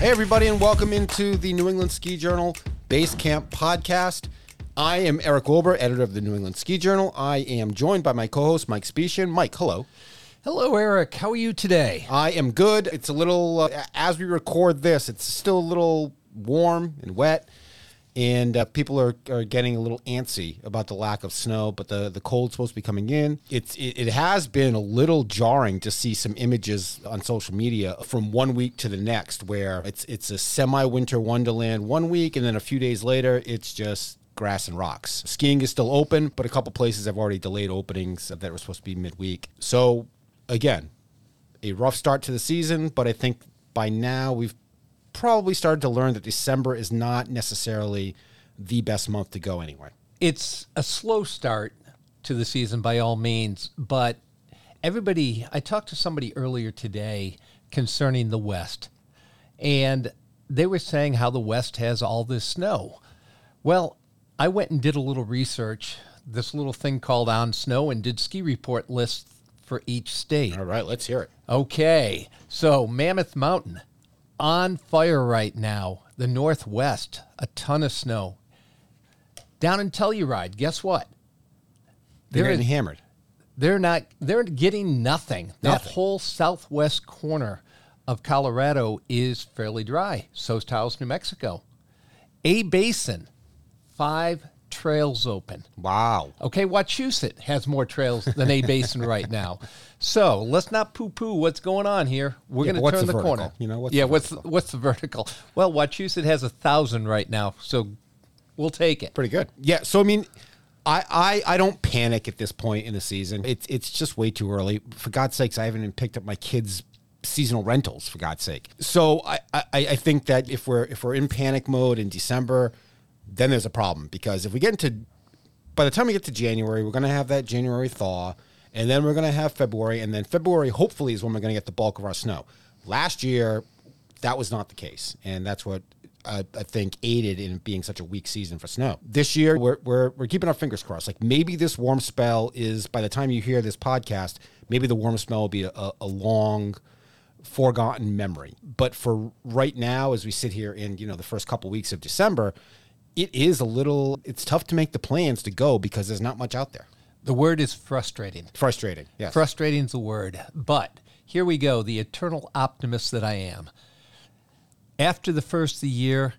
Hey, everybody, and welcome into the New England Ski Journal Base Camp podcast. I am Eric Wilbur, editor of the New England Ski Journal. I am joined by my co host, Mike Specian. Mike, hello. Hello, Eric. How are you today? I am good. It's a little, uh, as we record this, it's still a little warm and wet and uh, people are, are getting a little antsy about the lack of snow but the, the cold's supposed to be coming in. It's it, it, has been a little jarring to see some images on social media from one week to the next where it's it's a semi-winter wonderland one week and then a few days later it's just grass and rocks. Skiing is still open but a couple places have already delayed openings that were supposed to be midweek. So again a rough start to the season but i think by now we've probably started to learn that December is not necessarily the best month to go anyway. It's a slow start to the season by all means, but everybody, I talked to somebody earlier today concerning the West, and they were saying how the West has all this snow. Well, I went and did a little research, this little thing called On Snow, and did ski report lists for each state. All right, let's hear it. Okay, so Mammoth Mountain, on fire right now. The Northwest, a ton of snow. Down in Telluride, guess what? They're, they're getting hammered. They're not. They're getting nothing. That whole southwest corner of Colorado is fairly dry. So's Taos, New Mexico. A-Basin, five trails open. Wow. Okay, Wachusett has more trails than A-Basin right now. So let's not poo-poo what's going on here. We're yeah, going to turn the, the corner. You know, what's yeah, what's vertical? what's the vertical? Well, Wachusett has a thousand right now, so we'll take it. Pretty good. Yeah. So I mean. I, I, I don't panic at this point in the season. It's it's just way too early. For God's sakes, I haven't even picked up my kids' seasonal rentals. For God's sake. So I, I, I think that if we're if we're in panic mode in December, then there's a problem because if we get into by the time we get to January, we're going to have that January thaw, and then we're going to have February, and then February hopefully is when we're going to get the bulk of our snow. Last year, that was not the case, and that's what I, I, think aided in being such a weak season for snow. This year, we're, we're, we're keeping our fingers crossed. Like maybe this warm spell is, by the time you hear this podcast, maybe the warm spell will be a, a long, forgotten memory. But for right now, as we sit here in you know the first couple weeks of December, it is a little it's tough to make the plans to go because there's not much out there. The word is frustrating. Frustrating. Yes. Frustrating is the word. But here we go, the eternal optimist that I am. After the first of the year,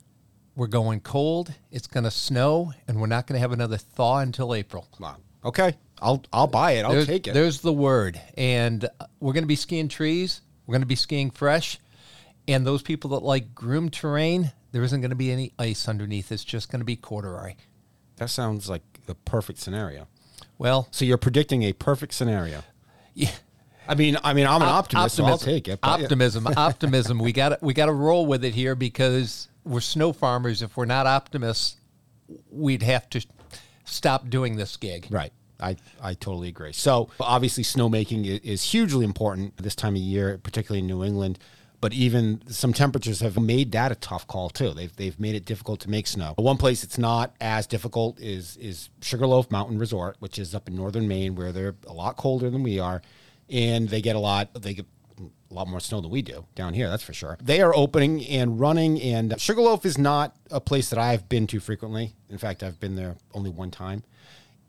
we're going cold, it's going to snow, and we're not going to have another thaw until April. Wow. Okay. I'll I'll buy it. I'll there's, take it. There's the word. And uh, we're going to be skiing trees. We're going to be skiing fresh. And those people that like groomed terrain, there isn't going to be any ice underneath. It's just going to be corduroy. That sounds like the perfect scenario. Well, so you're predicting a perfect scenario. Yeah. I mean, I mean, I'm an optimist, optimism, so I'll take it. Optimism, optimism. We got we got to roll with it here because we're snow farmers. If we're not optimists, we'd have to stop doing this gig. Right. I, I totally agree. So obviously, snowmaking is hugely important this time of year, particularly in New England but even some temperatures have made that a tough call too. They've they've made it difficult to make snow. One place it's not as difficult is is Sugarloaf Mountain Resort, which is up in northern Maine, where they're a lot colder than we are, and they get a lot they get a lot more snow than we do down here. That's for sure. They are opening and running, and Sugarloaf is not a place that I've been to frequently. In fact, I've been there only one time,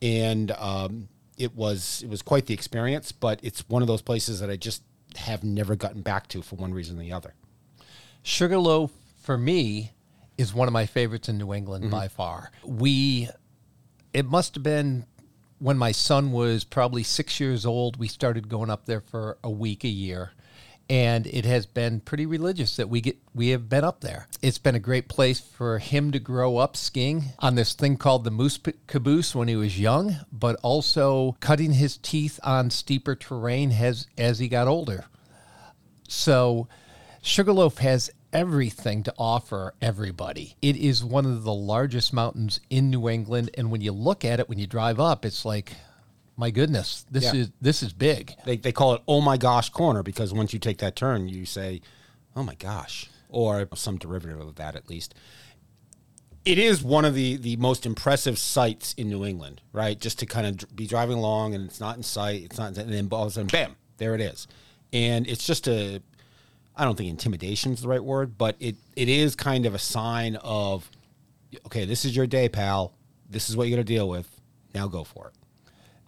and um, it was it was quite the experience. But it's one of those places that I just have never gotten back to for one reason or the other. Sugarloaf, for me, is one of my favorites in New England mm-hmm. by far. We, it must have been when my son was probably six years old, we started going up there for a week a year. And it has been pretty religious that we get we have been up there. It's been a great place for him to grow up skiing on this thing called the moose caboose when he was young, but also cutting his teeth on steeper terrain as as he got older. So Sugarloaf has everything to offer everybody. It is one of the largest mountains in New England and when you look at it when you drive up it's like my goodness, this yeah. is this is big. They they call it oh my gosh corner because once you take that turn you say oh my gosh or some derivative of that at least. It is one of the the most impressive sights in New England, right? Just to kind of be driving along and it's not in sight, it's not and then all of a sudden bam, there it is and it's just a I don't think intimidation is the right word, but it, it is kind of a sign of, okay, this is your day, pal. This is what you're going to deal with. Now go for it.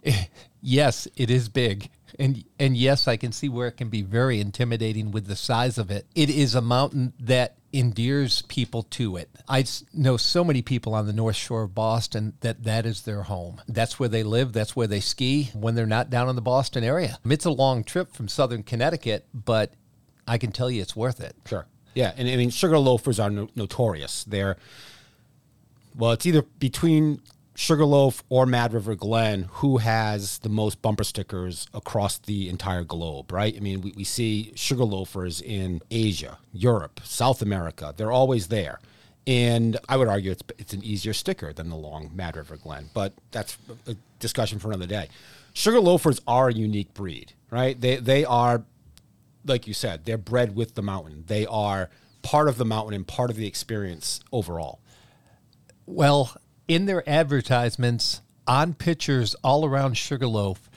yes, it is big. And and yes, I can see where it can be very intimidating with the size of it. It is a mountain that endears people to it. I know so many people on the North Shore of Boston that that is their home. That's where they live, that's where they ski when they're not down in the Boston area. It's a long trip from southern Connecticut, but I can tell you it's worth it. Sure. Yeah, and I mean sugar loafers are no- notorious. They're well, it's either between Sugarloaf or Mad River Glen, who has the most bumper stickers across the entire globe, right? I mean, we, we see sugar loafers in Asia, Europe, South America. They're always there. And I would argue it's, it's an easier sticker than the long Mad River Glen, but that's a discussion for another day. Sugar loafers are a unique breed, right? They, they are, like you said, they're bred with the mountain. They are part of the mountain and part of the experience overall. Well, in their advertisements on pictures all around Sugarloaf,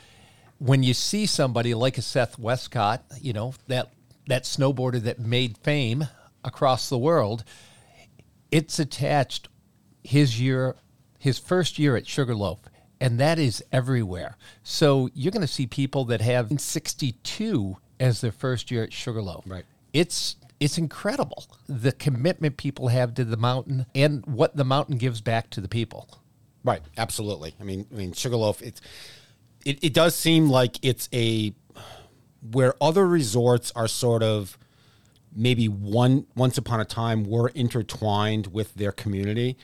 when you see somebody like a Seth Wescott, you know, that that snowboarder that made fame across the world, it's attached his year his first year at Sugarloaf and that is everywhere. So you're going to see people that have 62 as their first year at Sugarloaf. Right. It's it's incredible the commitment people have to the mountain and what the mountain gives back to the people. Right, absolutely. I mean, I mean, Sugarloaf. It's it, it does seem like it's a where other resorts are sort of maybe one once upon a time were intertwined with their community.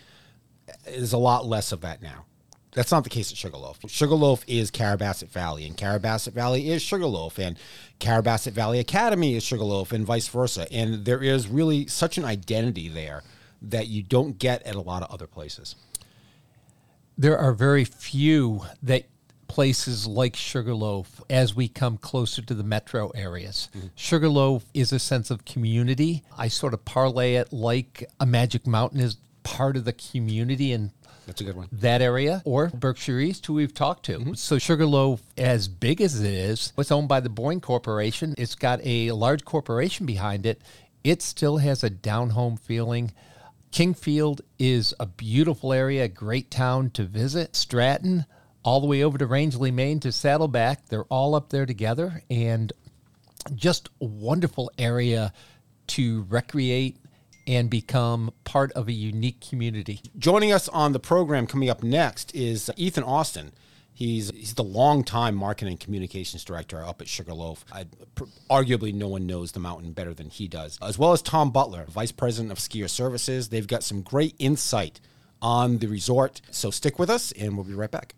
There's a lot less of that now. That's not the case at Sugarloaf. Sugarloaf is Carrabassett Valley, and Carrabassett Valley is Sugarloaf, and Carrabassett Valley Academy is Sugarloaf, and vice versa. And there is really such an identity there that you don't get at a lot of other places. There are very few that places like Sugarloaf as we come closer to the metro areas. Mm-hmm. Sugarloaf is a sense of community. I sort of parlay it like a Magic Mountain is part of the community and that's a good one. That area or Berkshire East, who we've talked to. Mm-hmm. So Sugarloaf, as big as it is, it's owned by the Boyne Corporation. It's got a large corporation behind it. It still has a down home feeling. Kingfield is a beautiful area, a great town to visit. Stratton, all the way over to Rangeley, Maine to Saddleback, they're all up there together and just a wonderful area to recreate and become part of a unique community. Joining us on the program coming up next is Ethan Austin. He's he's the longtime marketing and communications director up at Sugarloaf. I, arguably, no one knows the mountain better than he does, as well as Tom Butler, vice president of skier services. They've got some great insight on the resort. So stick with us, and we'll be right back.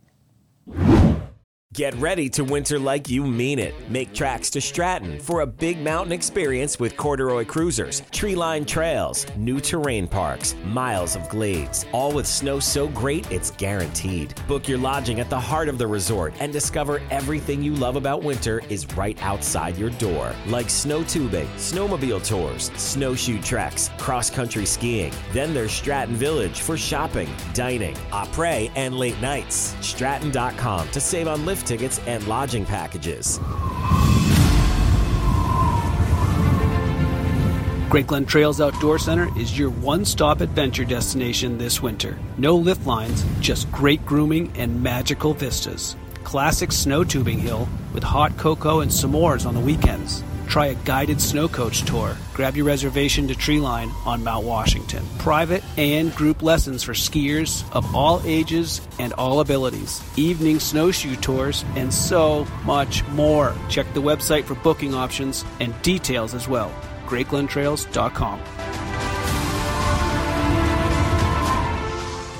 Get ready to winter like you mean it. Make tracks to Stratton for a big mountain experience with corduroy cruisers, tree lined trails, new terrain parks, miles of glades, all with snow so great it's guaranteed. Book your lodging at the heart of the resort and discover everything you love about winter is right outside your door, like snow tubing, snowmobile tours, snowshoe treks, cross country skiing. Then there's Stratton Village for shopping, dining, après, and late nights. Stratton.com to save on lift lift tickets and lodging packages. Great Glen Trails Outdoor Center is your one stop adventure destination this winter. No lift lines, just great grooming and magical vistas. Classic snow tubing hill with hot cocoa and s'mores on the weekends. Try a guided snow coach tour. Grab your reservation to Treeline on Mount Washington. Private and group lessons for skiers of all ages and all abilities. Evening snowshoe tours and so much more. Check the website for booking options and details as well. GreatGlenTrails.com.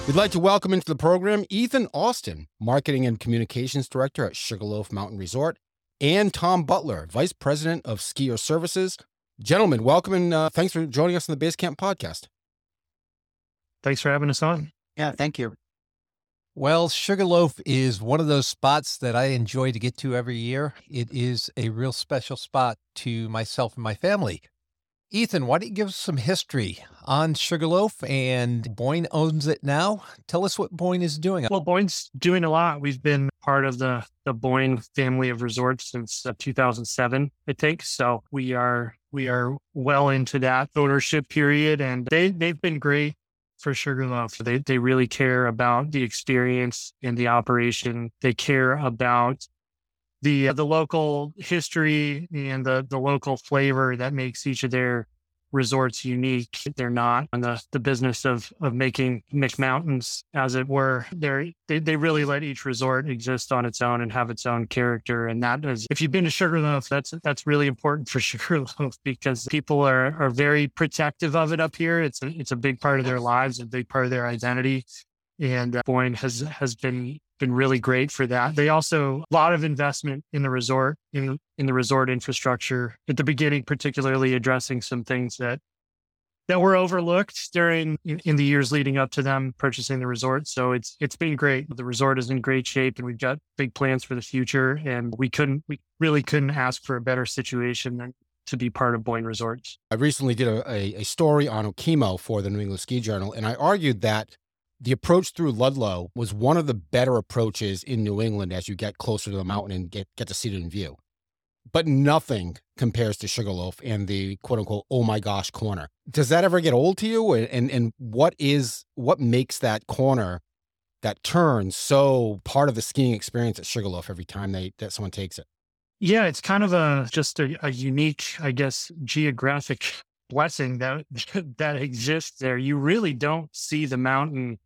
We'd like to welcome into the program Ethan Austin, Marketing and Communications Director at Sugarloaf Mountain Resort and Tom Butler, Vice President of Skier Services. Gentlemen, welcome and uh, thanks for joining us on the Basecamp podcast. Thanks for having us on. Yeah, thank you. Well, Sugarloaf is one of those spots that I enjoy to get to every year. It is a real special spot to myself and my family. Ethan, why don't you give us some history on Sugarloaf and Boyne owns it now? Tell us what Boyne is doing. Well, Boyne's doing a lot. We've been part of the, the Boyne family of resorts since uh, 2007, I think. So we are We are well into that ownership period and they, they've been great for Sugarloaf. They, they really care about the experience and the operation. They care about the, uh, the local history and the, the local flavor that makes each of their resorts unique. They're not in the, the business of of making McMountains, as it were. They're, they they really let each resort exist on its own and have its own character. And that is, if you've been to Sugarloaf, that's that's really important for Sugarloaf because people are are very protective of it up here. It's a, it's a big part of their lives, a big part of their identity. And uh, Boyne has has been been really great for that. They also a lot of investment in the resort in in the resort infrastructure at the beginning, particularly addressing some things that that were overlooked during in, the years leading up to them purchasing the resort. So it's it's been great. The resort is in great shape, and we've got big plans for the future. And we couldn't we really couldn't ask for a better situation than to be part of Boyne Resorts. I recently did a, a, a story on Okemo for the New England Ski Journal, and I argued that the approach through Ludlow was one of the better approaches in New England as you get closer to the mountain and get, get to see it in view. But nothing compares to Sugarloaf and the quote unquote, oh my gosh corner. Does that ever get old to you? And, and what is, what makes that corner, that turn so part of the skiing experience at Sugarloaf every time they, that someone takes it? Yeah, it's kind of a, just a, a unique, I guess, geographic blessing that that exists there. You really don't see the mountain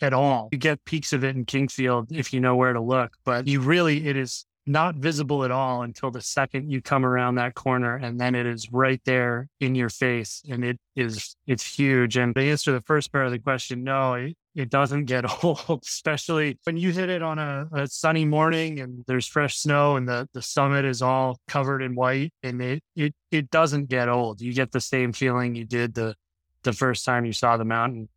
at all. You get peaks of it in Kingfield if you know where to look, but you really, it is not visible at all until the second you come around that corner and then it is right there in your face and it is it's huge. And to answer the first part of the question no it, it doesn't get old especially when you hit it on a, a, sunny morning and there's fresh snow and the, the summit is all covered in white and it, it it doesn't get old. You get the same feeling you did the the first time you saw the mountain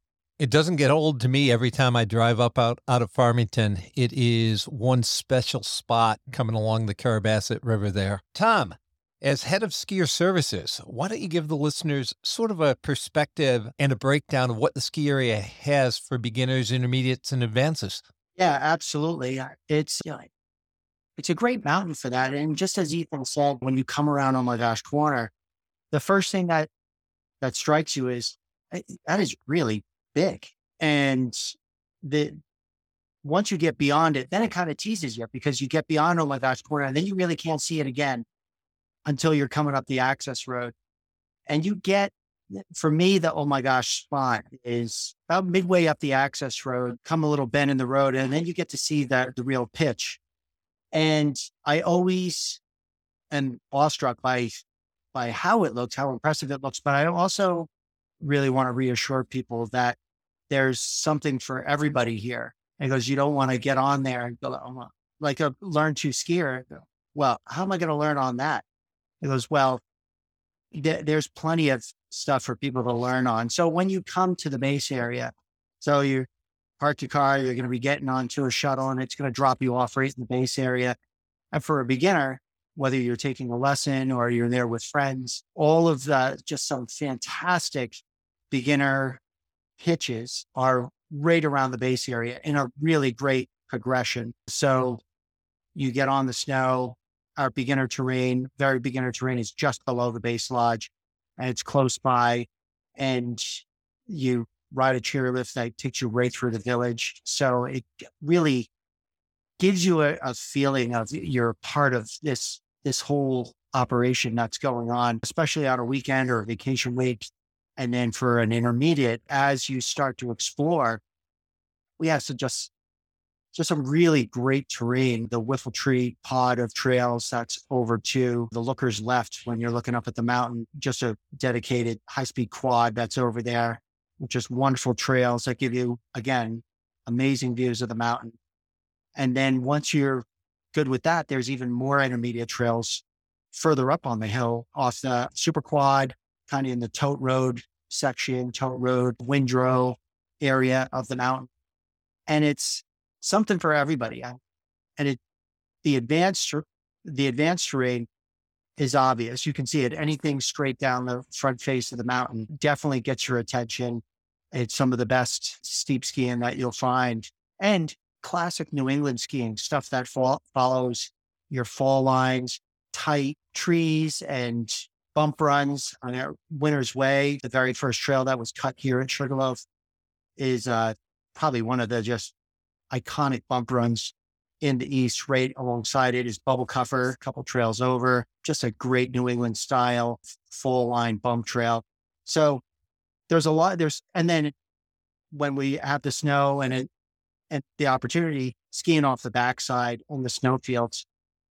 it doesn't get old to me every time I drive up out, out of Farmington. It is one special spot coming along the Carrabassett River there. Tom, as head of skier services, why don't you give the listeners sort of a perspective and a breakdown of what the ski area has for beginners, intermediates, and advances? Yeah, absolutely. Uh, it's you know, it's a great mountain for that. And just as Ethan said, when you come around on My Gosh Corner, the first thing that that strikes you is that is really big. And the once you get beyond it, then it kind of teases you because you get beyond oh my gosh corner and then you really can't see it again until you're coming up the access road. And you get for me, the oh my gosh spot is about midway up the access road, come a little bend in the road, and then you get to see that the real pitch. And I always am awestruck by by how it looks, how impressive it looks. But I also really want to reassure people that there's something for everybody here. And goes, you don't want to get on there and go, oh, like a learn to skier. Well, how am I going to learn on that? It goes, well, th- there's plenty of stuff for people to learn on. So when you come to the base area, so you park your car, you're going to be getting onto a shuttle and it's going to drop you off right in the base area. And for a beginner, whether you're taking a lesson or you're there with friends, all of the just some fantastic beginner pitches are right around the base area in a really great progression. So you get on the snow, our beginner terrain, very beginner terrain is just below the base lodge and it's close by. And you ride a chairlift that takes you right through the village. So it really gives you a, a feeling of you're part of this this whole operation that's going on, especially on a weekend or a vacation week. And then for an intermediate, as you start to explore, we have just just some really great terrain. The Whiffletree pod of trails that's over to the looker's left when you're looking up at the mountain, just a dedicated high speed quad that's over there, just wonderful trails that give you, again, amazing views of the mountain. And then once you're good with that, there's even more intermediate trails further up on the hill off the super quad, kind of in the tote road section, tote road, windrow area of the mountain. And it's something for everybody. And it, the advanced, the advanced terrain is obvious. You can see it. Anything straight down the front face of the mountain definitely gets your attention. It's some of the best steep skiing that you'll find. And classic New England skiing, stuff that follows your fall lines, tight trees and bump runs on our Winter's Way, the very first trail that was cut here at Sugarloaf, is uh, probably one of the just iconic bump runs in the East. Right alongside it is Bubblecuffer, a couple trails over, just a great New England style fall line bump trail. So there's a lot. There's and then when we have the snow and it and the opportunity skiing off the backside on the snowfields,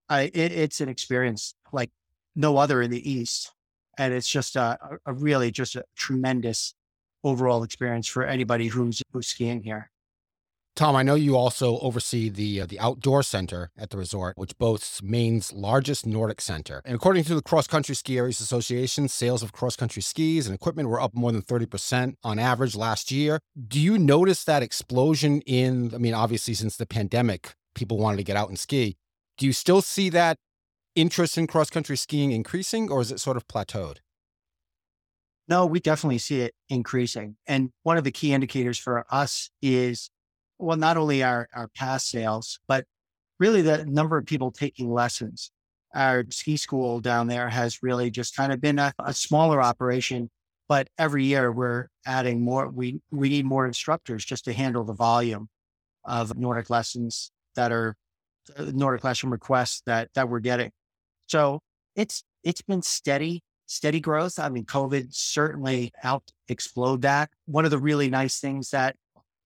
I, it, it's an experience like no other in the East. And it's just a, a really just a tremendous overall experience for anybody who's, who's skiing here. Tom, I know you also oversee the uh, the outdoor center at the resort, which boasts Maine's largest Nordic center. And according to the Cross Country Ski Areas Association, sales of cross country skis and equipment were up more than 30% on average last year. Do you notice that explosion in I mean obviously since the pandemic, people wanted to get out and ski. Do you still see that interest in cross country skiing increasing or is it sort of plateaued? No, we definitely see it increasing. And one of the key indicators for us is, well, not only our, our past sales, but really the number of people taking lessons. Our ski school down there has really just kind of been a, a smaller operation, but every year we're adding more. We, we need more instructors just to handle the volume of Nordic lessons that are uh, Nordic lesson requests that, that we're getting. So it's, it's been steady steady growth. I mean, COVID certainly helped explode that. One of the really nice things that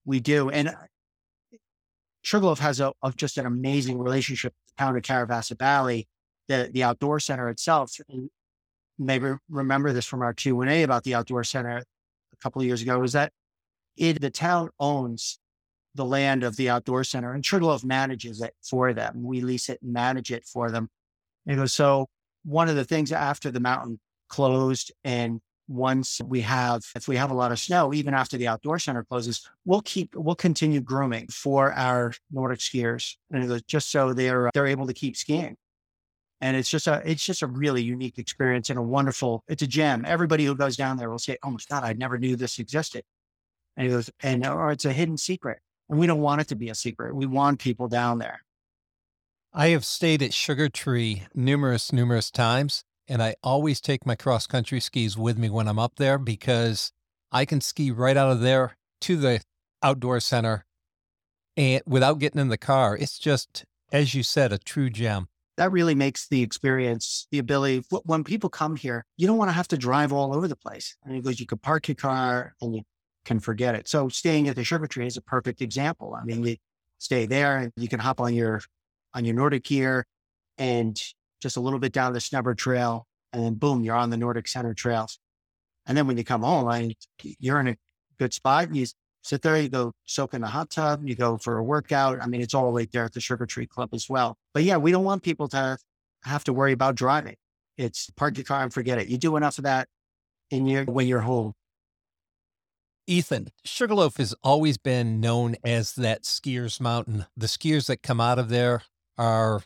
we do, and uh, Sugarloaf has a, a just an amazing relationship with the town of Carrabassett Valley, the, the outdoor center itself. And maybe remember this from our Q&A about the outdoor center a couple of years ago, is that it, the town owns the land of the outdoor center and Sugarloaf manages it for them. We lease it and manage it for them. And goes, so one of the things after the mountain closed. And once we have, if we have a lot of snow, even after the outdoor center closes, we'll keep, we'll continue grooming for our Nordic skiers, and he goes, just so they're they're able to keep skiing. And it's just a, it's just a really unique experience and a wonderful, it's a gem. Everybody who goes down there will say, "Oh my God, I never knew this existed." And he goes, and or it's a hidden secret, and we don't want it to be a secret. We want people down there. I have stayed at Sugar Tree numerous, numerous times. And I always take my cross country skis with me when I'm up there because I can ski right out of there to the outdoor center and without getting in the car. It's just, as you said, a true gem. That really makes the experience, the ability, when people come here, you don't want to have to drive all over the place. And goes, you could park your car and you can forget it. So staying at the Sugar Tree is a perfect example. I mean, you stay there and you can hop on your, on your Nordic gear and just a little bit down the Snubber Trail, and then boom, you're on the Nordic Center trails. And then when you come home, you're in a good spot. You sit there, you go soak in the hot tub, you go for a workout. I mean, it's all right there at the Sugar Tree Club as well. But yeah, we don't want people to have to worry about driving. It's park your car and forget it. You do enough of that in your when you're home. Ethan, Sugarloaf has always been known as that skiers mountain. The skiers that come out of there are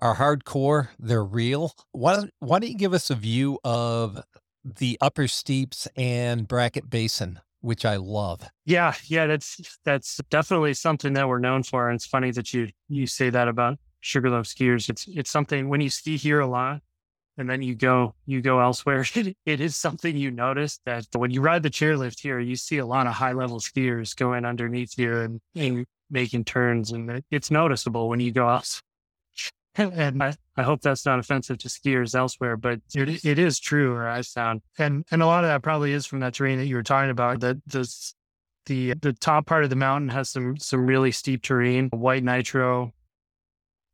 are hardcore. They're real. Why don't, why don't you give us a view of the upper steeps and Brackett basin, which I love. Yeah, yeah, that's that's definitely something that we're known for. And it's funny that you you say that about Sugarloaf skiers. It's it's something when you ski here a lot and then you go you go elsewhere, it, it is something you notice that when you ride the chairlift here, you see a lot of high level skiers going underneath here and, and making turns and it, it's noticeable when you go else and I, I hope that's not offensive to skiers elsewhere, but it, it is true, or I sound. And and a lot of that probably is from that terrain that you were talking about. That the the the top part of the mountain has some some really steep terrain. White nitro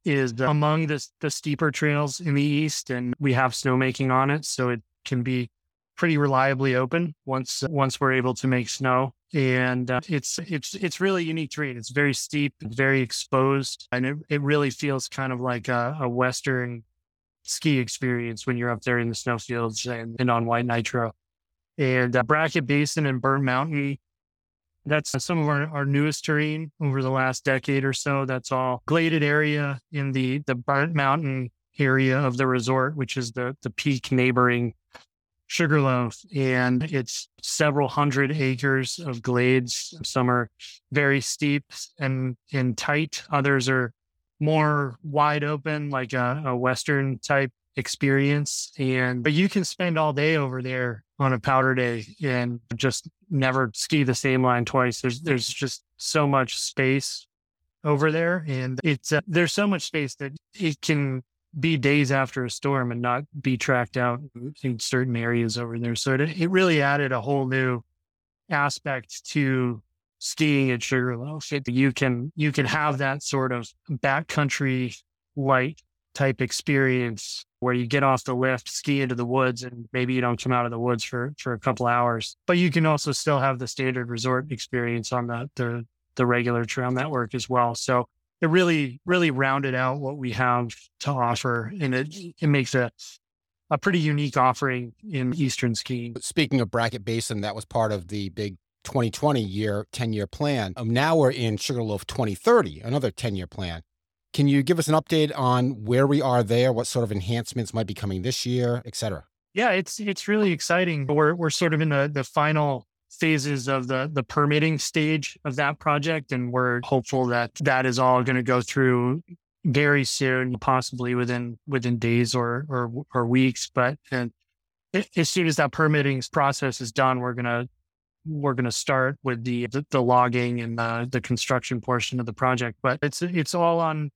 is among the the steeper trails in the east, and we have snowmaking on it, so it can be pretty reliably open once once we're able to make snow and uh, it's it's it's really unique terrain. It's very steep, very exposed, and it, it really feels kind of like a, a western ski experience when you're up there in the snowfields and, and on White Nitro. And uh, Brackett Basin and Burnt Mountain, that's some of our, our newest terrain over the last decade or so. That's all gladed area in the the Burnt Mountain area of the resort, which is the the peak neighboring Sugarloaf, and it's several hundred acres of glades. Some are very steep and, and tight. Others are more wide open, like a, a Western type experience. And, but you can spend all day over there on a powder day and just never ski the same line twice. There's, there's just so much space over there. And it's, uh, there's so much space that it can be days after a storm and not be tracked out in certain areas over there. So it, it really added a whole new aspect to skiing at Sugarloaf. You can you can have that sort of backcountry light type experience where you get off the lift, ski into the woods, and maybe you don't come out of the woods for for a couple hours. But you can also still have the standard resort experience on the the, the regular trail network as well. So it really really rounded out what we have to offer, and it it makes a a pretty unique offering in Eastern skiing. Speaking of Brackett Basin, that was part of the big 2020 year, 10 year plan. Um, now we're in Sugarloaf 2030, another 10 year plan. Can you give us an update on where we are there, what sort of enhancements might be coming this year, et cetera? Yeah, it's it's really exciting. We're we're sort of in the the final phases of the the permitting stage of that project, and we're hopeful that that is all going to go through very soon, possibly within within days or or, or weeks. But and as soon as that permitting process is done, we're gonna we're going to start with the, the, the logging and the, the construction portion of the project. But it's it's all on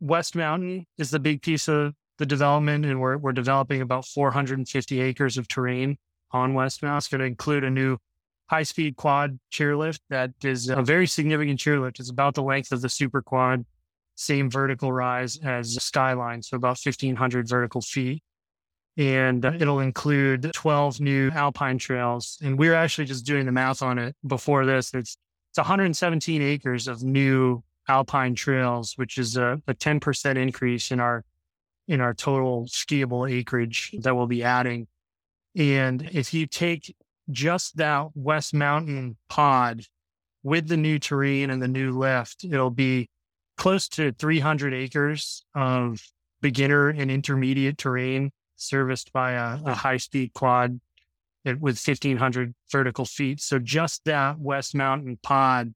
West Mountain is the big piece of the development, and we're we're developing about 450 acres of terrain on West Mountain. It's going to include a new high speed quad chairlift that is a very significant chairlift. It's about the length of the super quad, same vertical rise as Skyline, so about 1,500 vertical feet and uh, it'll include 12 new alpine trails. And we are actually just doing the math on it before this. It's, it's 117 acres of new alpine trails, which is a, a 10% increase in our in our total skiable acreage that we'll be adding. And if you take just that West Mountain pod with the new terrain and the new lift, it'll be close to 300 acres of beginner and intermediate terrain serviced by a, a high speed quad with 1500 vertical feet. So just that West Mountain pod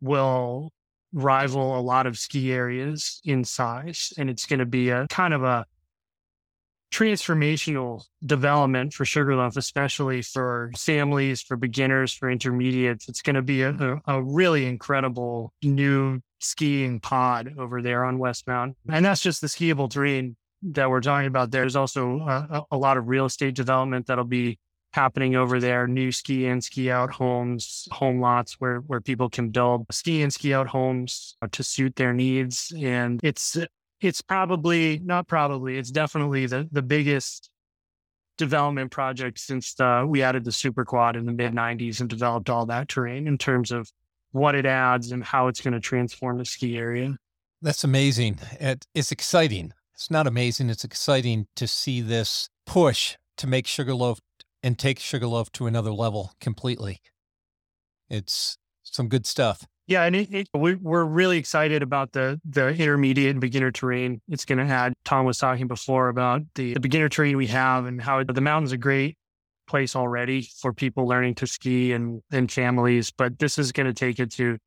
will rival a lot of ski areas in size. And it's going to be a kind of a transformational development for Sugarloaf, especially for families, for beginners, for intermediates. It's going to be a, a, really incredible new skiing pod over there on West. And that's just the skiable terrain that we're talking about, there's also a, a, lot of real estate development that'll be happening over there. New ski in, ski out homes, home lots where where people can build ski in, ski out homes to suit their needs. And it's it's probably not probably it's definitely the the biggest development project since the, we added the super quad in the mid 90s and developed all that terrain in terms of what it adds and how it's going to transform the ski area. That's amazing. It, it's exciting it's not amazing. It's exciting to see this push to make Sugarloaf and take Sugarloaf to another level completely. It's some good stuff. Yeah, and it, it, we, are really excited about the the intermediate and beginner terrain. It's going to add. Tom was talking before about the, the beginner terrain we have and how the mountain's a great place already for people learning to ski and and families. But this is going to take it to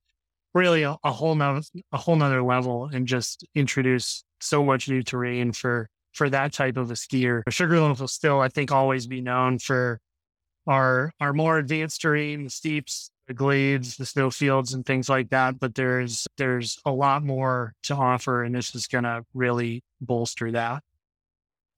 really a, a whole nother a whole nother level and just introduce so much new terrain for for that type of a skier. Sugarloaf will still, I think, always be known for our our more advanced terrain, the steeps, the glades, the snowfields, and things like that. But there's there's a lot more to offer, and this is going to really bolster that.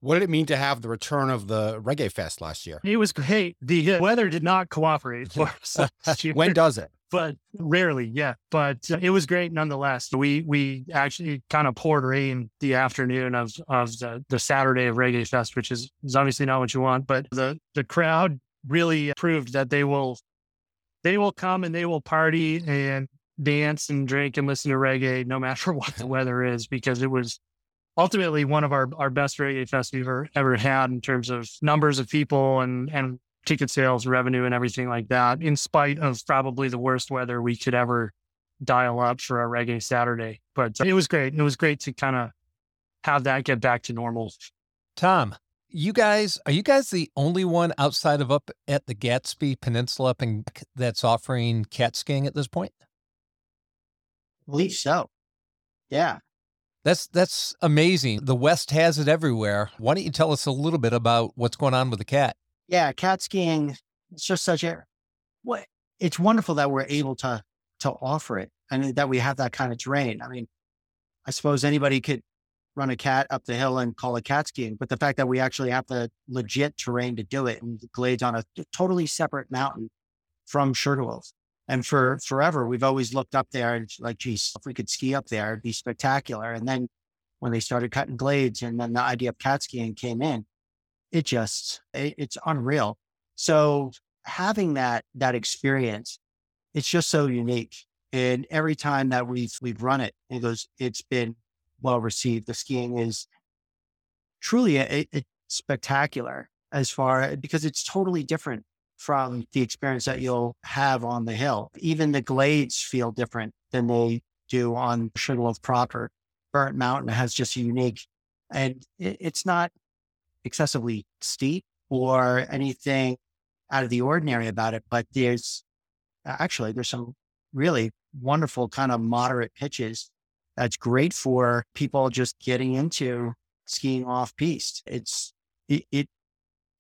What did it mean to have the return of the Reggae Fest last year? It was great. The weather did not cooperate for us. when does it? but rarely, yeah. But uh, it was great nonetheless. We we actually kind of poured rain the afternoon of of the, the Saturday of Reggae Fest, which is, is obviously not what you want. But the the crowd really proved that they will they will come and they will party and dance and drink and listen to reggae no matter what the weather is because it was ultimately one of our, our best reggae fest we've ever, ever had in terms of numbers of people and and ticket sales revenue and everything like that, in spite of probably the worst weather we could ever dial up for a reggae Saturday. But it was great. It was great to kind of have that get back to normal. Tom, you guys, are you guys the only one outside of up at the Gaspé Peninsula up in, that's offering cat skiing at this point? I believe so. Yeah. That's that's amazing. The West has it everywhere. Why don't you tell us a little bit about what's going on with the cat? Yeah, cat skiing. It's just such a what. It's wonderful that we're able to to offer it and that we have that kind of terrain. I mean, I suppose anybody could run a cat up the hill and call it cat skiing, but the fact that we actually have the legit terrain to do it and glades on a totally separate mountain from Sugarloaf. And for forever, we've always looked up there and like, geez, if we could ski up there, it'd be spectacular. And then when they started cutting glades and then the idea of cat skiing came in, it just, it, it's unreal. So having that, that experience, it's just so unique. And every time that we've, we've run it, it goes, it's been well received. The skiing is truly a, a spectacular as far eh, because it's totally different from the experience that you'll have on the hill. Even the glades feel different than they do on Sugarloaf proper. Burnt Mountain has just a unique, and it, it's not excessively steep or anything out of the ordinary about it, but there's actually there's some really wonderful kind of moderate pitches that's great for people just getting into skiing off piste. It's it, it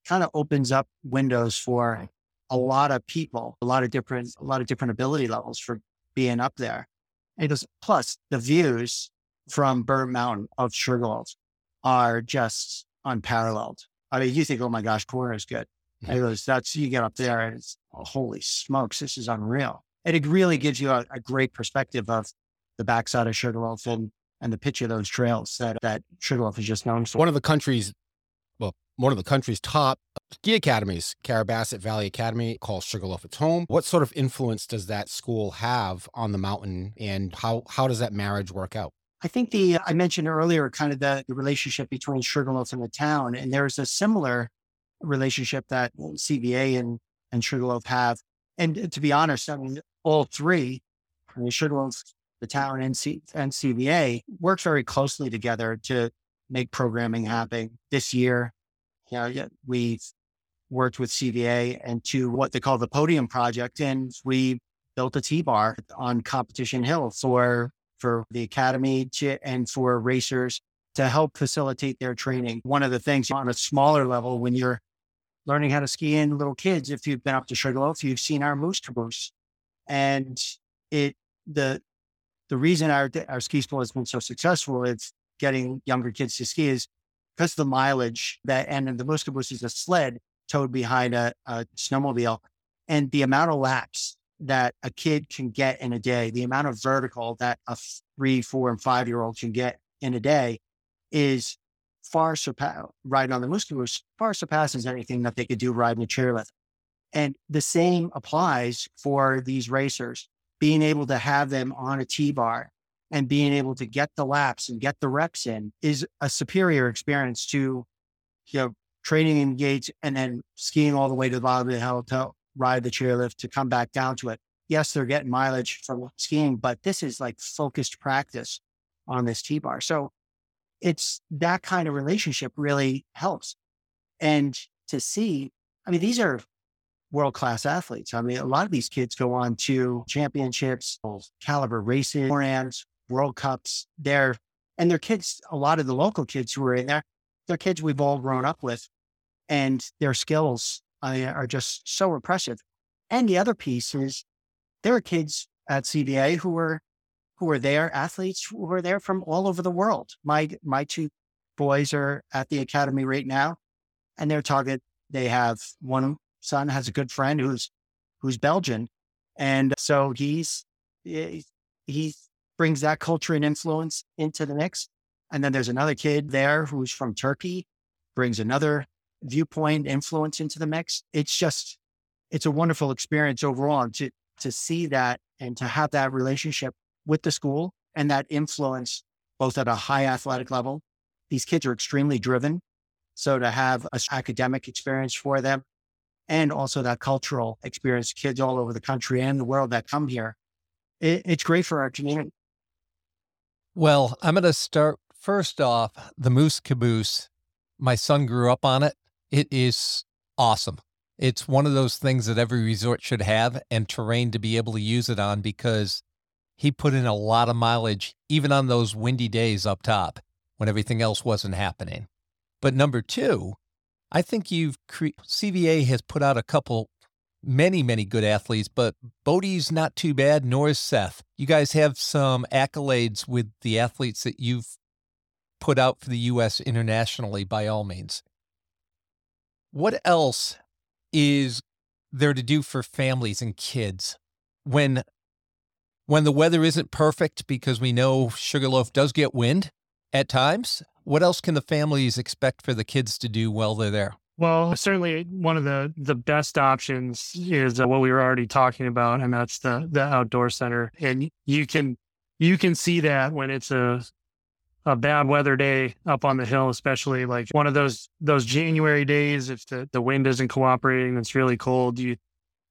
kind of opens up windows for a lot of people, a lot of different, a lot of different ability levels for being up there. And it goes, plus the views from Burnt Mountain of Sugarloaf are just unparalleled. I mean, you think, oh my gosh, corner is good. It mm-hmm. goes, that's, you get up there and it's, oh, holy smokes, this is unreal. And it really gives you a, a great perspective of the backside of Sugarloaf and, and the pitch of those trails that, that Sugarloaf is just known for. One of the country's, well, one of the country's top ski academies, Carrabassett Valley Academy, calls Sugarloaf its home. What sort of influence does that school have on the mountain, and how how does that marriage work out? I think the I mentioned earlier kind of the, the relationship between Sugarloaf and the town, and there's a similar relationship that CVA and and Sugarloaf have. And to be honest, I mean all three, I mean, Sugarloaf, the town, and, C, and CVA work very closely together to make programming happen. This year, you know, we've worked with CVA and to what they call the Podium Project, and we built a T-bar on Competition Hill for for the academy to, and for racers to help facilitate their training. One of the things on a smaller level, when you're learning how to ski in little kids, if you've been up to Sugarloaf, you've seen our moose caboose, and it the the reason our our ski school has been so successful is getting younger kids to ski is because of the mileage that and the moose caboose is a sled towed behind a, a snowmobile and the amount of laps that a kid can get in a day, the amount of vertical that a three, four, and five year old can get in a day is far surpass riding on the moose caboose far surpasses anything that they could do riding a chairlift. And the same applies for these racers, being able to have them on a T bar and being able to get the laps and get the reps in is a superior experience to, you know, training in gates and then skiing all the way to the bottom of the hill to ride the chairlift to come back down to it. Yes, they're getting mileage from skiing, but this is like focused practice on this T bar. So it's that kind of relationship really helps. And to see, I mean, these are world class athletes. I mean, a lot of these kids go on to championships, caliber racing Morans, World Cups. They're and they're kids. A lot of the local kids who are in there, they're kids we've all grown up with, and their skills uh, are just so impressive. And the other piece is there are kids at CVA who are who are there, athletes who are there from all over the world. My my two boys are at the academy right now, and they're target. They have one son has a good friend who's who's Belgian, and so he's he's brings that culture and influence into the mix. And then there's another kid there who's from Turkey, brings another viewpoint influence into the mix. It's just, it's a wonderful experience overall to, to see that and to have that relationship with the school and that influence both at a high athletic level. These kids are extremely driven. So to have an academic experience for them and also that cultural experience, kids all over the country and the world that come here, it, it's great for our community. Well, I'm going to start first off the Moose Caboose. My son grew up on it. It is awesome. It's one of those things that every resort should have and terrain to be able to use it on because he put in a lot of mileage, even on those windy days up top when everything else wasn't happening. But number two, I think you've cre- CVA has put out a couple, many, many good athletes, but Bode's not too bad, nor is Seth. You guys have some accolades with the athletes that you've put out for the U.S. internationally, by all means. What else is there to do for families and kids when when the weather isn't perfect because we know Sugarloaf does get wind at times? What else can the families expect for the kids to do while they're there? Well, certainly one of the the best options is uh, what we were already talking about, and that's the the outdoor center. And you can you can see that when it's a a bad weather day up on the hill, especially like one of those those January days, if the, the wind isn't cooperating, it's really cold, you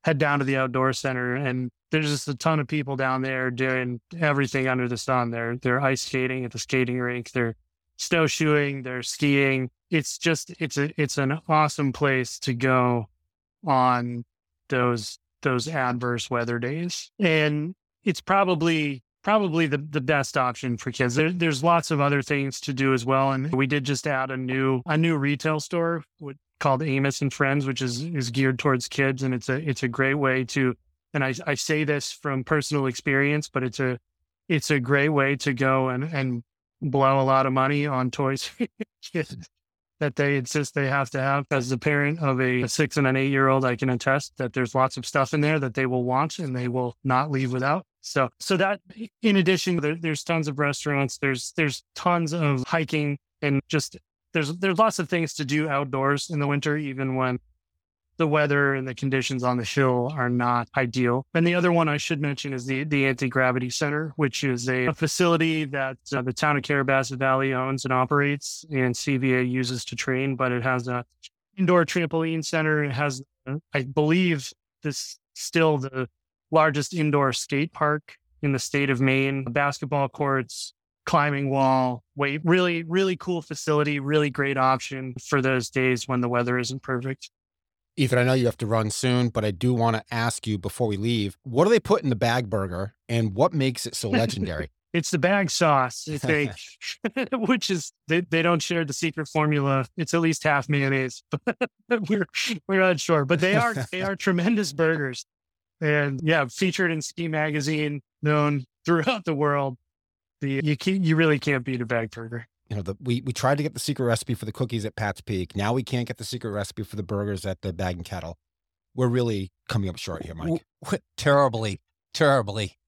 head down to the outdoor center and there's just a ton of people down there doing everything under the sun. They're they're ice skating at the skating rink, they're snowshoeing, they're skiing. It's just it's a it's an awesome place to go on those those adverse weather days. And it's probably probably the, the best option for kids. There, there's lots of other things to do as well. And we did just add a new a new retail store called Amos and Friends, which is is geared towards kids. And it's a it's a great way to and I, I say this from personal experience, but it's a it's a great way to go and, and blow a lot of money on toys that they insist they have to have. As the parent of a, a six and an eight year old, I can attest that there's lots of stuff in there that they will want and they will not leave without. So, so that in addition, there, there's tons of restaurants. There's there's tons of hiking and just there's there's lots of things to do outdoors in the winter, even when the weather and the conditions on the hill are not ideal. And the other one I should mention is the the Anti Gravity Center, which is a, a facility that uh, the town of Carrabassett Valley owns and operates, and CVA uses to train. But it has a indoor trampoline center. It has, I believe, this still the largest indoor skate park in the state of Maine, basketball courts, climbing wall, wait, really, really cool facility, really great option for those days when the weather isn't perfect. Ethan, I know you have to run soon, but I do want to ask you before we leave, what do they put in the bag burger and what makes it so legendary? it's the bag sauce, they, which is they, they don't share the secret formula. It's at least half mayonnaise, but we're we're unsure. But they are they are tremendous burgers and yeah, featured in Ski Magazine, known throughout the world. The you can you really can't beat a bag burger. You know, the, we we tried to get the secret recipe for the cookies at Pats Peak. Now we can't get the secret recipe for the burgers at the Bag and Kettle. We're really coming up short here, Mike. terribly, terribly.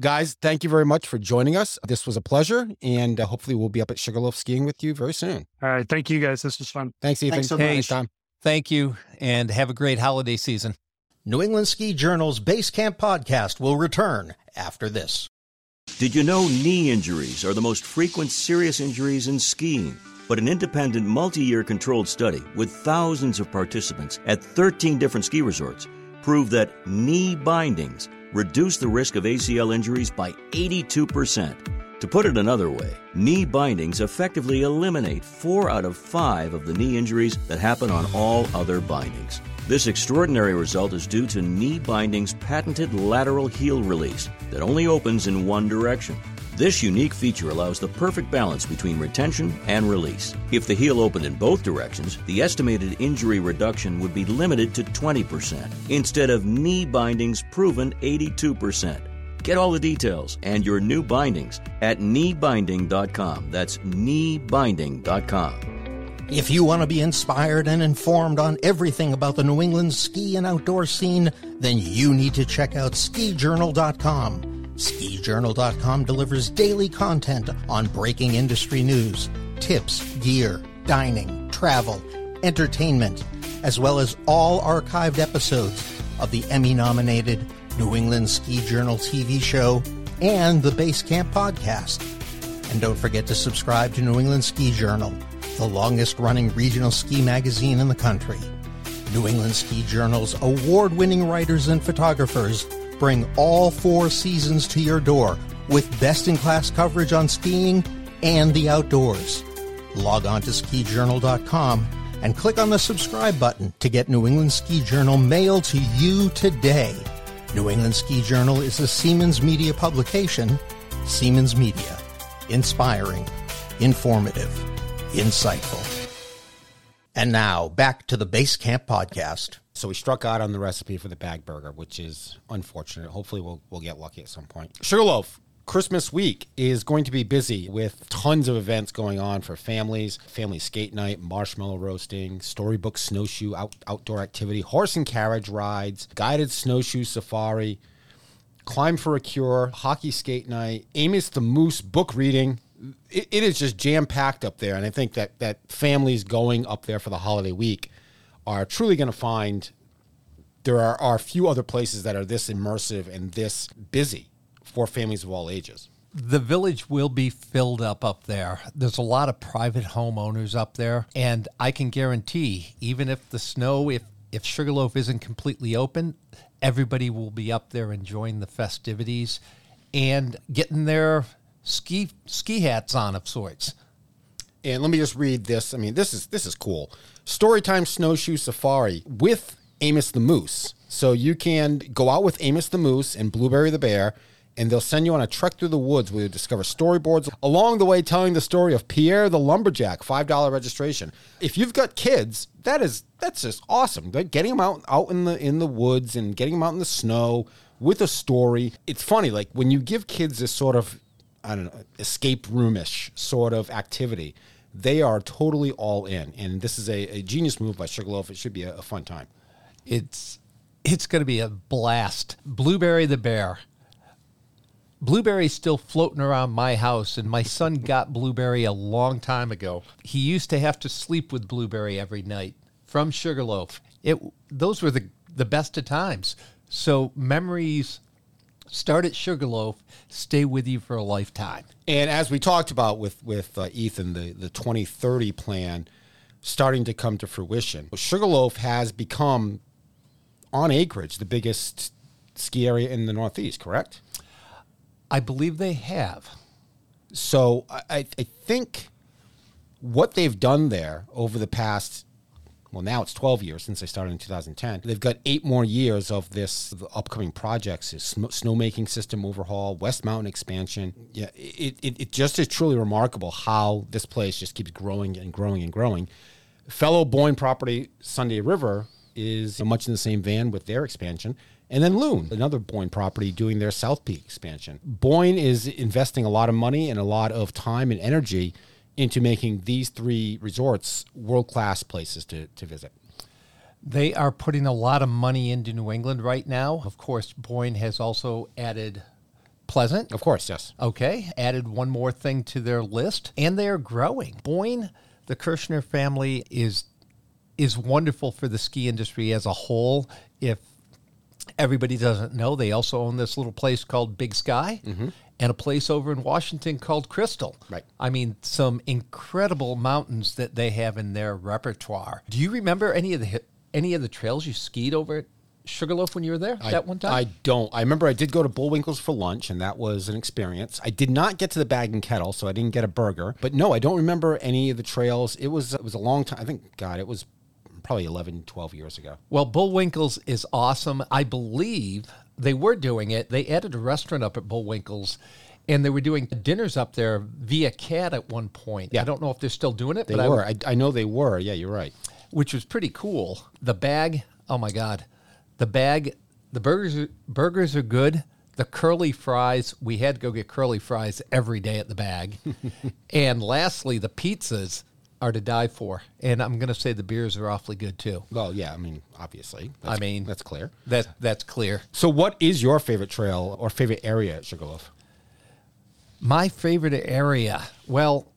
Guys, thank you very much for joining us. This was a pleasure, and uh, hopefully we'll be up at Sugarloaf skiing with you very soon. All right, thank you guys. This was fun. Thanks, Ethan. Thanks so Hey, much. Time. Thank you, and have a great holiday season. New England Ski Journal's Base Camp podcast will return after this. Did you know knee injuries are the most frequent serious injuries in skiing? But an independent, multi year controlled study with thousands of participants at 13 different ski resorts proved that knee bindings reduce the risk of ACL injuries by 82%. To put it another way, knee bindings effectively eliminate four out of five of the knee injuries that happen on all other bindings. This extraordinary result is due to knee binding's patented lateral heel release that only opens in one direction. This unique feature allows the perfect balance between retention and release. If the heel opened in both directions, the estimated injury reduction would be limited to 20%, instead of knee binding's proven 82%. Get all the details and your new bindings at kneebinding.com. That's kneebinding.com. If you want to be inspired and informed on everything about the New England ski and outdoor scene, then you need to check out skijournal.com. Skijournal.com delivers daily content on breaking industry news, tips, gear, dining, travel, entertainment, as well as all archived episodes of the Emmy nominated New England Ski Journal TV show and the Base Camp podcast. And don't forget to subscribe to New England Ski Journal, the longest running regional ski magazine in the country. New England Ski Journal's award winning writers and photographers bring all four seasons to your door with best in class coverage on skiing and the outdoors. Log on to skijournal.com and click on the subscribe button to get New England Ski Journal mailed to you today. New England Ski Journal is a Siemens Media publication. Siemens Media. Inspiring, informative, insightful. And now, back to the Base Camp Podcast. So we struck out on the recipe for the bag burger, which is unfortunate. Hopefully, we'll we'll get lucky at some point. Sugarloaf. Christmas week is going to be busy with tons of events going on for families, family skate night, marshmallow roasting, storybook snowshoe out, outdoor activity, horse and carriage rides, guided snowshoe safari, climb for a cure, hockey skate night, Amos the Moose book reading. It, it is just jam packed up there, and I think that that families going up there for the holiday week are truly going to find there are, are few other places that are this immersive and this busy for families of all ages. The village will be filled up up there. There's a lot of private homeowners up there, and I can guarantee, even if the snow, if if Sugarloaf isn't completely open, everybody will be up there enjoying the festivities and getting their ski ski hats on of sorts. And let me just read this. I mean, this is this is cool. Storytime snowshoe safari with Amos the Moose. So you can go out with Amos the Moose and Blueberry the Bear and they'll send you on a trek through the woods where you discover storyboards along the way telling the story of Pierre the lumberjack, $5 registration. If you've got kids, that is that's just awesome. Like getting them out out in the in the woods and getting them out in the snow with a story. It's funny like when you give kids this sort of I don't know, escape roomish sort of activity, they are totally all in. And this is a, a genius move by Sugarloaf. It should be a, a fun time. It's it's going to be a blast. Blueberry the bear. Blueberry's still floating around my house, and my son got Blueberry a long time ago. He used to have to sleep with Blueberry every night from Sugarloaf. It those were the the best of times. So memories start at Sugarloaf, stay with you for a lifetime. And as we talked about with with uh, Ethan, the the 2030 plan starting to come to fruition. Sugarloaf has become on acreage the biggest ski area in the Northeast, correct? I believe they have. So I, I think what they've done there over the past, well, now it's 12 years since they started in 2010. They've got eight more years of this upcoming projects: is snow, snowmaking system overhaul, West Mountain expansion. Yeah, it, it, it just is truly remarkable how this place just keeps growing and growing and growing. Fellow Boyne property, Sunday River, is much in the same vein with their expansion. And then Loon, another Boyne property, doing their South Peak expansion. Boyne is investing a lot of money and a lot of time and energy into making these three resorts world class places to, to visit. They are putting a lot of money into New England right now. Of course, Boyne has also added Pleasant. Of course, yes. Okay, added one more thing to their list, and they are growing. Boyne, the Kircher family is is wonderful for the ski industry as a whole. If everybody doesn't know, they also own this little place called Big Sky mm-hmm. and a place over in Washington called Crystal. Right. I mean, some incredible mountains that they have in their repertoire. Do you remember any of the any of the trails you skied over at Sugarloaf when you were there I, that one time? I don't. I remember I did go to Bullwinkle's for lunch, and that was an experience. I did not get to the Bag and Kettle, so I didn't get a burger. But no, I don't remember any of the trails. It was it was a long time. I think God, it was probably 11, 12 years ago. Well, Bullwinkle's is awesome. I believe they were doing it. They added a restaurant up at Bullwinkle's, and they were doing dinners up there via CAT at one point. Yeah. I don't know if they're still doing it, They but were. I, I, I know they were. Yeah, you're right. which was pretty cool. The bag, oh my god, the bag, the burgers, are, burgers are good. The curly fries, we had to go get curly fries every day at the bag. and lastly, the pizzas are to die for. And I'm going to say the beers are awfully good too. Well, yeah. I mean, obviously. I mean, that's clear. That that's clear. So, what is your favorite trail or favorite area at Sugarloaf? My favorite area, well,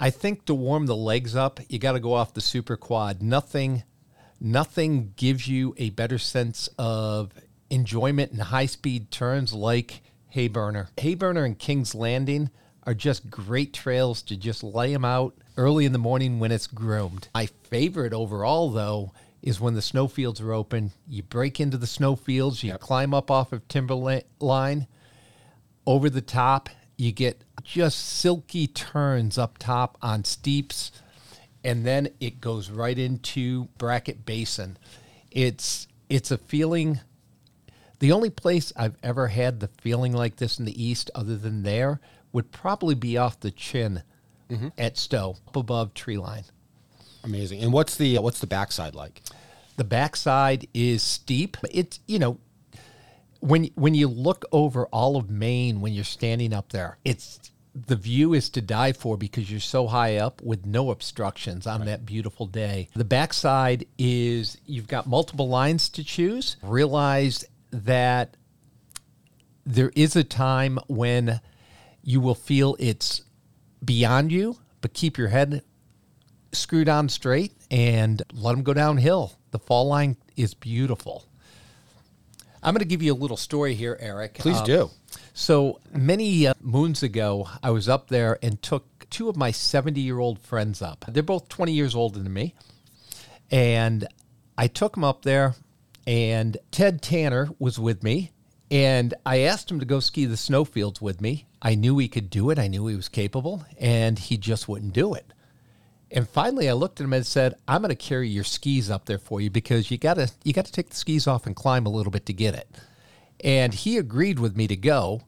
I think to warm the legs up, you got to go off the super quad. Nothing, nothing gives you a better sense of enjoyment and high speed turns like Hayburner. Hayburner and King's Landing are just great trails to just lay them out early in the morning when it's groomed. My favorite overall, though, is when the snowfields are open. You break into the snowfields, you climb up off of Timberline over the top. You get just silky turns up top on steeps, and then it goes right into Brackett Basin. It's it's a feeling. The only place I've ever had the feeling like this in the East, other than there, would probably be off the chin mm-hmm. at Stowe, up above tree line. Amazing. And what's the uh, what's the backside like? The backside is steep. It's you know when when you look over all of Maine when you're standing up there, it's the view is to die for because you're so high up with no obstructions on that beautiful day. The backside is you've got multiple lines to choose. Realize that there is a time when you will feel it's beyond you, but keep your head screwed on straight and let them go downhill. The fall line is beautiful. I'm going to give you a little story here, Eric. Please Um, do. So many uh, moons ago, I was up there and took two of my 70 year old friends up. They're both 20 years older than me. And I took them up there, and Ted Tanner was with me. And I asked him to go ski the snowfields with me. I knew he could do it, I knew he was capable, and he just wouldn't do it. And finally, I looked at him and said, "I'm going to carry your skis up there for you because you got to you got to take the skis off and climb a little bit to get it." And he agreed with me to go.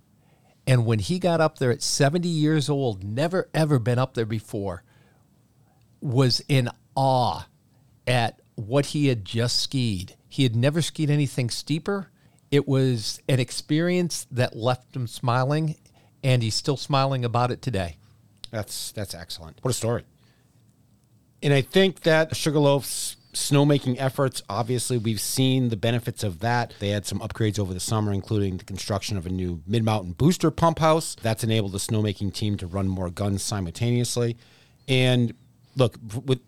And when he got up there at 70 years old, never ever been up there before, was in awe at what he had just skied. He had never skied anything steeper. It was an experience that left him smiling, and he's still smiling about it today. That's that's excellent. What a story. And I think that Sugarloaf's snowmaking efforts, obviously, we've seen the benefits of that. They had some upgrades over the summer, including the construction of a new mid mountain booster pump house. That's enabled the snowmaking team to run more guns simultaneously. And look,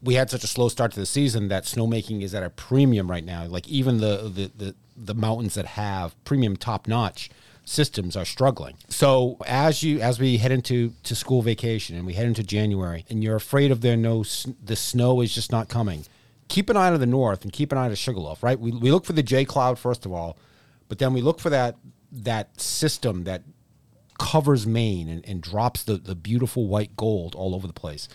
we had such a slow start to the season that snowmaking is at a premium right now. Like even the the the, the mountains that have premium top notch systems are struggling. So as you as we head into to school vacation and we head into January and you're afraid of there no the snow is just not coming. Keep an eye to the north and keep an eye to Sugarloaf, right? We, we look for the Jay cloud first of all, but then we look for that that system that covers Maine and, and drops the, the beautiful white gold all over the place.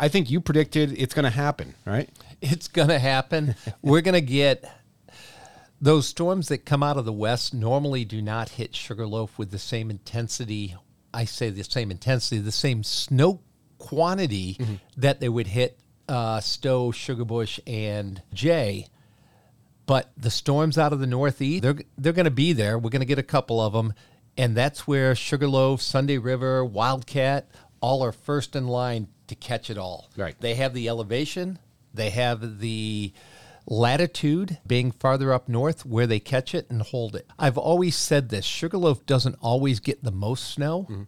I think you predicted it's going to happen, right? It's going to happen. We're going to get those storms that come out of the west normally do not hit Sugarloaf with the same intensity. I say the same intensity, the same snow quantity that they would hit uh, Stowe, Sugarbush, and Jay. But the storms out of the northeast, they're they're going to be there. We're going to get a couple of them, and that's where Sugarloaf, Sunday River, Wildcat, all are first in line to catch it all. Right. They have the elevation, they have the latitude being farther up north where they catch it and hold it. I've always said this Sugarloaf doesn't always get the most snow, mm-hmm.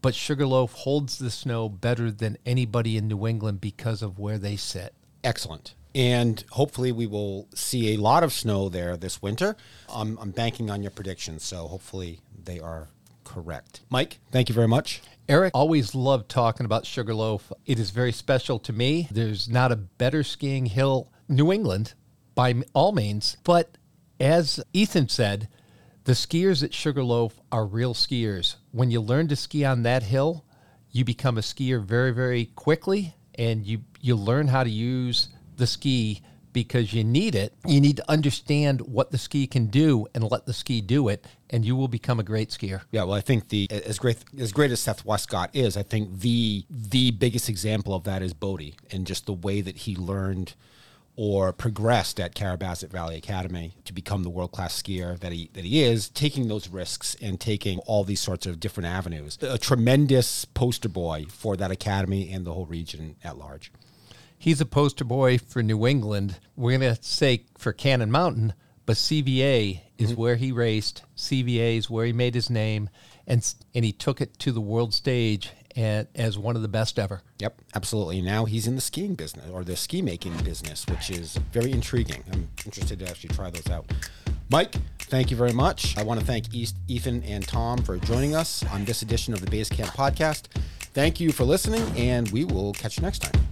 but Sugarloaf holds the snow better than anybody in New England because of where they sit. Excellent. And hopefully we will see a lot of snow there this winter. I'm, I'm banking on your predictions, so hopefully they are correct. Mike, thank you very much. Eric always loved talking about Sugarloaf. It is very special to me. There's not a better skiing hill, New England, by all means. But as Ethan said, the skiers at Sugarloaf are real skiers. When you learn to ski on that hill, you become a skier very, very quickly, and you you learn how to use the ski because you need it. You need to understand what the ski can do and let the ski do it, and you will become a great skier. Yeah, well, I think the as great as great as Seth Wescott is, I think the the biggest example of that is Bode and just the way that he learned or progressed at Carrabassett Valley Academy to become the world class skier that he that he is, taking those risks and taking all these sorts of different avenues. A tremendous poster boy for that academy and the whole region at large. He's a poster boy for New England. We're going to say for Cannon Mountain, but CVA is mm-hmm. where he raced. CVA is where he made his name, and and he took it to the world stage and, as one of the best ever. Yep, absolutely. Now he's in the skiing business or the ski making business, which is very intriguing. I'm interested to actually try those out. Mike, thank you very much. I want to thank East, Ethan and Tom for joining us on this edition of the Base Camp Podcast. Thank you for listening, and we will catch you next time.